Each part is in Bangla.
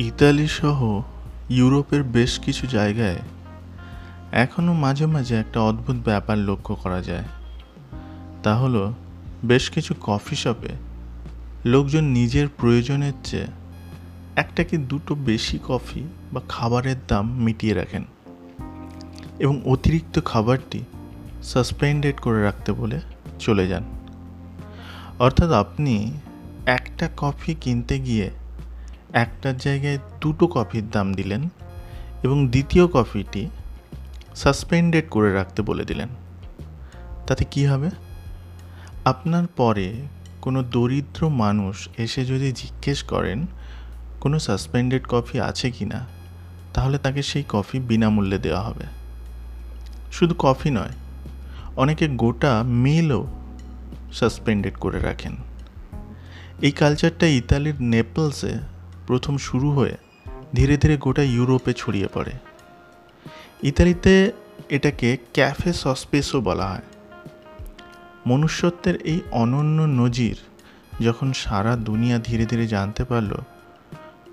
ইতালি সহ ইউরোপের বেশ কিছু জায়গায় এখনও মাঝে মাঝে একটা অদ্ভুত ব্যাপার লক্ষ্য করা যায়। তা হলো, বেশ কিছু কফি শপে লোকজন নিজের প্রয়োজনের চেয়ে একটা কি দুটো বেশি কফি বা খাবারের দাম মিটিয়ে রাখেন এবং অতিরিক্ত খাবারটি সাসপেন্ডেড করে রাখতে বলে চলে যান। অর্থাৎ আপনি একটা কফি কিনতে গিয়ে একটার জায়গায় দুটো কফির দাম দিলেন এবং দ্বিতীয় কফিটি সাসপেন্ডেড করে রাখতে বলে দিলেন। তাতে কি হবে? আপনার পরে কোনো দরিদ্র মানুষ এসে যদি জিজ্ঞেস করেন, কোনো সাসপেন্ডেড কফি আছে কি না, তাহলে তাকে সেই কফি বিনামূল্যে দেওয়া হবে। শুধু কফি নয়, অনেকে গোটা মিলও সাসপেন্ডেড করে রাখেন। এই কালচারটা ইতালির নেপলসে প্রথম শুরু হয়ে ধীরে ধীরে গোটা ইউরোপে ছড়িয়ে পড়ে। ইতালিতে এটাকে ক্যাফে সসপেসও বলা হয়। মনুষ্যত্বের এই অনন্য নজির যখন সারা দুনিয়া ধীরে ধীরে জানতে পারল,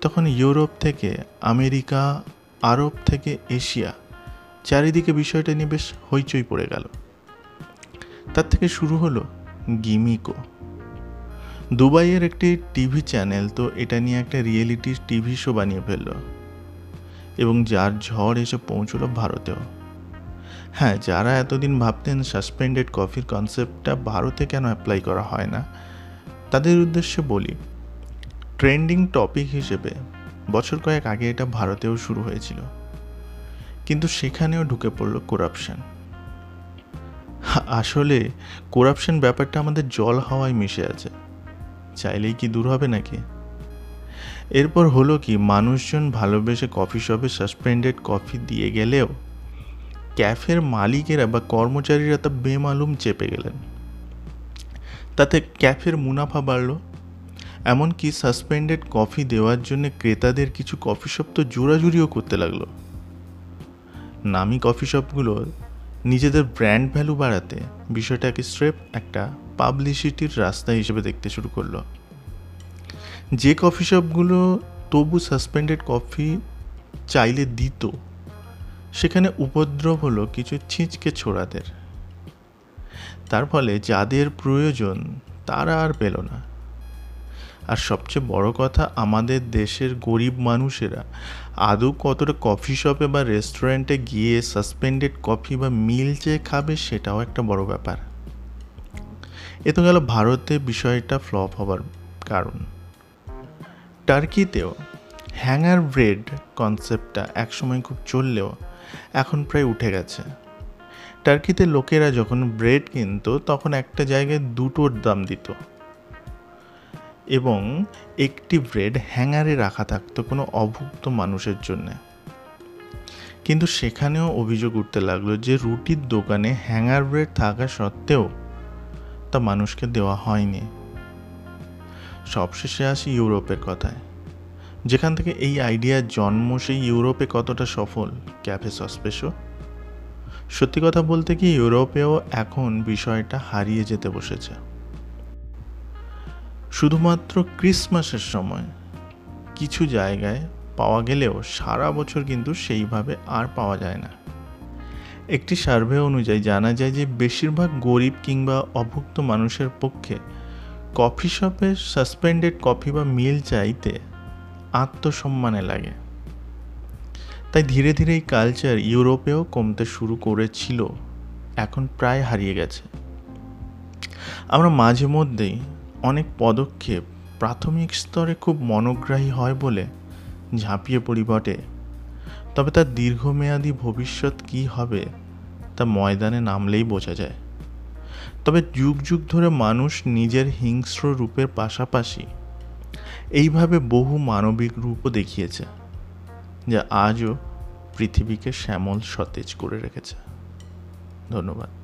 তখন ইউরোপ থেকে আমেরিকা, আরব থেকে এশিয়া চারিদিকে বিষয়টা নিয়ে বেশ হইচই পড়ে গেল। তার থেকে শুরু হলো গিমিকো। দুবাইয়ের একটি টিভি চ্যানেল তো এটা নিয়ে একটা রিয়েলিটি টিভি শো বানিয়ে ফেলল। এবং যার ঝড় এসে পৌঁছলো ভারতেও। হ্যাঁ যারা এতদিন ভাবতেন সাসপেন্ডেড কফির কনসেপ্টটা ভারতে কেন অ্যাপ্লাই করা হয় না, তাদের উদ্দেশ্যে বলি ট্রেন্ডিং টপিক হিসেবে বছর কয়েক আগে এটা ভারতেও শুরু হয়েছিল। কিন্তু সেখানেও ঢুকে পড়ল করাপশন আসলে করাপশন ব্যাপারটা আমাদের জল হাওয়ায় মিশে আছে। চাইলেই কি দূর হবে নাকি? এরপর হলো কি, মানুষজন ভালোবেসে কফি শপে সাসপেন্ডেড কফি দিয়ে গেলেও ক্যাফের মালিকেরা বা কর্মচারীরা তা বেমালুম চেপে গেলেন। তাতে ক্যাফের মুনাফা বাড়ল। এমনকি সাসপেন্ডেড কফি দেওয়ার জন্য ক্রেতাদের কিছু কফি শপ তো জোরাজুরিও করতে লাগল। নামি কফি শপগুলো নিজেদের ব্র্যান্ড ভ্যালু বাড়াতে বিষয়টাকে স্রেফ একটা পাবলিসিটির রাস্তা হিসেবে দেখতে শুরু করল। যে কফি শপগুলো তবু সাসপেন্ডেড কফি চাইলে দিত, সেখানে উপদ্রব হলো কিছু ছিঁচকে ছোড়াদের। তার ফলে যাদের প্রয়োজন, তারা আর পেল না। আর সবচেয়ে বড় কথা, আমাদের দেশের গরিব মানুষেরা আদৌ কতটা কফি শপে বা রেস্টুরেন্টে গিয়ে সাসপেন্ডেড কফি বা মিল চেয়ে খাবে, সেটাও একটা বড় ব্যাপার। এ তো গেল ভারতে বিষয়টা ফ্লপ হবার কারণ। টার্কিতেও হ্যাঙ্গার ব্রেড কনসেপ্টটা একসময় খুব চললেও এখন প্রায় উঠে গেছে। টার্কিতে লোকেরা যখন ব্রেড কিনত, তখন একটা জায়গায় দুটোর দাম দিত। এবং একটি ব্রেড হ্যাঙ্গারে রাখা থাকতো কোনো অভুক্ত মানুষের জন্যে। কিন্তু সেখানেও অভিযোগ উঠতে লাগল যে রুটির দোকানে হ্যাঙ্গার ব্রেড থাকা সত্ত্বেও তা মানুষকে দেওয়া হয়নি। সবশেষে আসি ইউরোপের কথায়। যেখান থেকে এই আইডিয়ার জন্ম, সেই ইউরোপে কতটা সফল? ক্যাফে সসপেশো সত্যি কথা বলতে কি, ইউরোপেও এখন বিষয়টা হারিয়ে যেতে বসেছে। শুধুমাত্র ক্রিসমাসের সময় কিছু জায়গায় পাওয়া গেলেও সারা বছর কিন্তু সেইভাবে আর পাওয়া যায় না। একটি সার্ভে অনুযায়ী জানা যায় যে বেশিরভাগ গরিব কিংবা অভুক্ত মানুষের পক্ষে কফি শপে সাসপেন্ডেড কফি বা মিল চাইতে আত্মসম্মানে লাগে। তাই ধীরে ধীরে এই কালচার ইউরোপেও কমতে শুরু করেছিল, এখন প্রায় হারিয়ে গেছে। আমরা মাঝে মধ্যেই অনেক পদক্ষেপ প্রাথমিক স্তরে খুব মনোগ্রাহী হয় বলে ঝাঁপিয়ে পড়ি বটে। তবে তার দীর্ঘমেয়াদী ভবিষ্যৎ কি হবে, তা ময়দানে নামলেই বোঝা যায়। তবে যুগ যুগ ধরে মানুষ নিজের হিংস্র রূপের পাশাপাশি এইভাবে বহু মানবিক রূপও দেখিয়েছে, যা আজও পৃথিবীকে শ্যামল সতেজ করে রেখেছে। ধন্যবাদ।